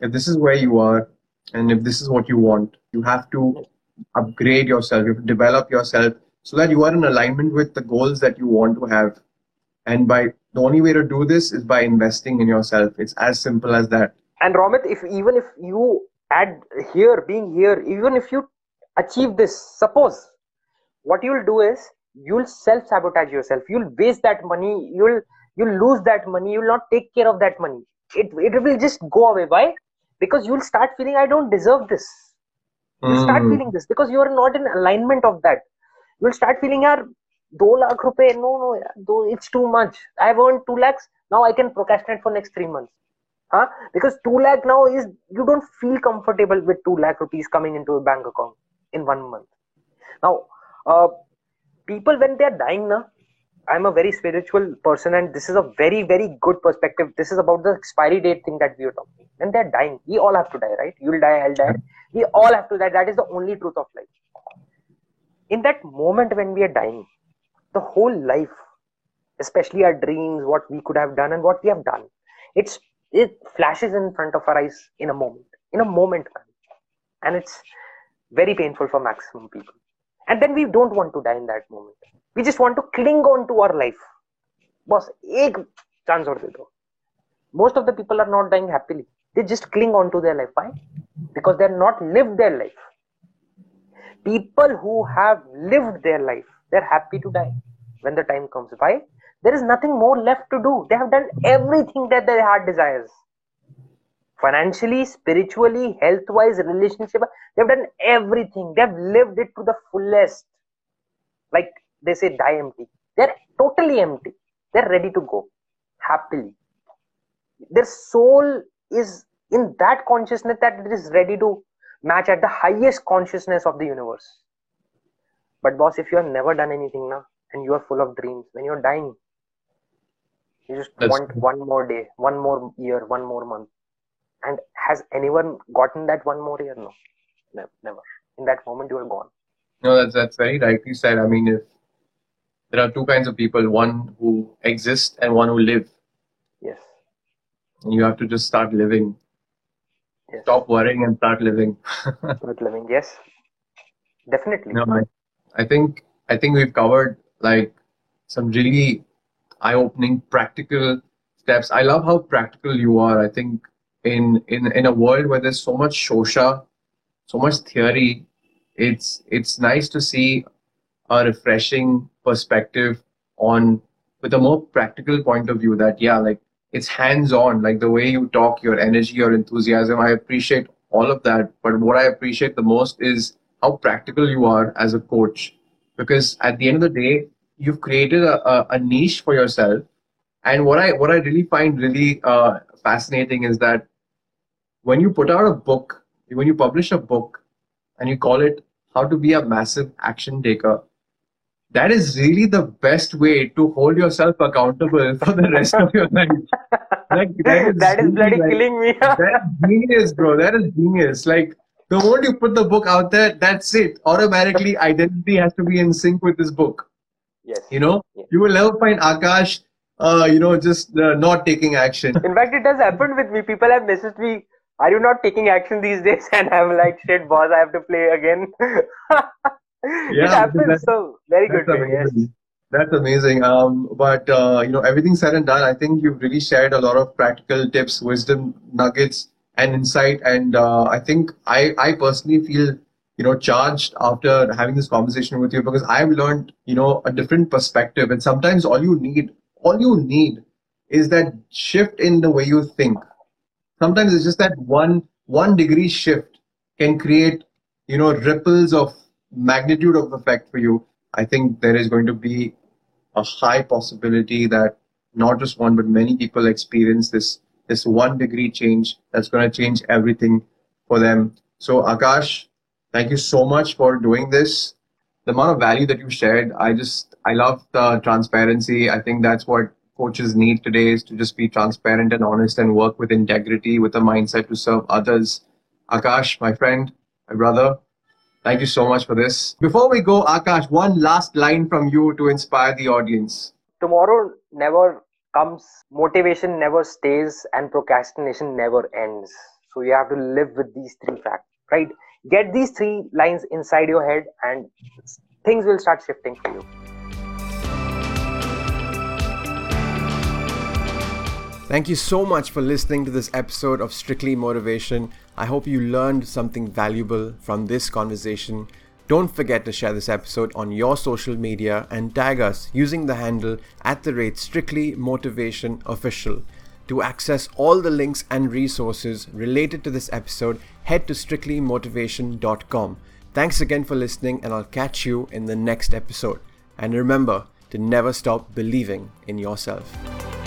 if this is where you are and if this is what you want you have to upgrade yourself you have to develop yourself so that you are in alignment with the goals that you want to have. And by the only way to do this is by investing in yourself. It's as simple as that. And Romit, if even if you add here being here even if you achieve this suppose what you'll do is you'll self sabotage yourself. You'll waste that money. You'll you'll lose that money. You'll not take care of that money. It, it will just go away. Why? Because you'll start feeling i don't deserve this. You'll start mm. feeling this because you're not in alignment of that. You'll start feeling yaar 2 lakh rupees no no it's too much. I've earned 2 lakhs. Now i can procrastinate for next 3 months. Huh? because 2 lakh now is you don't feel comfortable with 2 lakh rupees coming into a bank account in one month. Now uh, people when they're dying now i'm a very spiritual person and this is a very very good perspective. This is about the expiry date thing that we are talking. When they're dying we all have to die right? You'll die i'll die. We all have to die. That is the only truth of life. In that moment when we are dying the whole life especially our dreams what we could have done and what we have done it's it flashes in front of our eyes in a moment in a moment and it's very painful for maximum people and then we don't want to die in that moment. We just want to cling on to our life. Boss egg, chance or most of the people are not dying happily. They just cling on to their life. Why? Because they're not lived their life. People who have lived their life they're happy to die when the time comes. Why? There is nothing more left to do. They have done everything that their heart desires financially, spiritually, health wise, relationship. They've done everything. They've lived it to the fullest. Like they say, die empty. They're totally empty. They're ready to go happily. Their soul is in that consciousness that it is ready to match at the highest consciousness of the universe. But boss, if you have never done anything now and you are full of dreams, when you're dying, you just That's want one more day, one more year, one more month. And has anyone gotten that one more year? No, Ne- never. In that moment, you are gone. No, that's that's very rightly said. I mean, if there are two kinds of people, one who exist and one who live, Yes. and you have to just start living. Yes. Stop worrying and start living. Start living. Yes. Definitely. No, I, I think I think we've covered like some really eye-opening practical steps. I love how practical you are. I think in in in a world where there's so much shosha, so much theory, it's it's nice to see a refreshing perspective on with a more practical point of view that yeah, like it's hands-on, like the way you talk, your energy, your enthusiasm. I appreciate all of that. But what I appreciate the most is how practical you are as a coach because at the end of the day you've created a, a, a niche for yourself and what i what i really find really uh, fascinating is that when you put out a book when you publish a book and you call it how to be a massive action taker that is really the best way to hold yourself accountable for the rest of your life like that is, really, bloody like- killing me. that's genius, bro. That is genius. Like the moment you put the book out there, that's it. Automatically, identity has to be in sync with this book. yes. You know, Yeah. you will never find Akash, uh, you know, just uh, not taking action. In fact, it has happened with me. People have messaged me, "Are you not taking action these days?" And I'm like, "Shit, boss, I have to play again." it Yeah, happens. that's- So very good. Yes. That's amazing. Um, but uh, you know, everything said and done, I think you've really shared a lot of practical tips, wisdom nuggets, and insight. And uh, I think I, I personally feel, you know, charged after having this conversation with you because I've learned, you know, a different perspective. And sometimes all you need, all you need, is that shift in the way you think. Sometimes it's just that one one degree shift can create, you know, ripples of magnitude of effect for you. I think there is going to be a high possibility that not just one but many people experience this this one degree change that's going to change everything for them. So Akash, thank you so much for doing this. The amount of value that you shared, I just I love the transparency. I think that's what coaches need today is to just be transparent and honest and work with integrity with a mindset to serve others. Akash, my friend, my brother, Thank you so much for this. Before we go, Akash, one last line from you to inspire the audience. Tomorrow never comes. Motivation never stays, and procrastination never ends. So you have to live with these three facts, right? Get these three lines inside your head, and things will start shifting for you. Thank you so much for listening to this episode of Strictly Motivation. I hope you learned something valuable from this conversation. Don't forget to share this episode on your social media and tag us using the handle at the rate Strictly Motivation Official. To access all the links and resources related to this episode, head to strictlymotivation.com. Thanks again for listening, and I'll catch you in the next episode. And remember to never stop believing in yourself.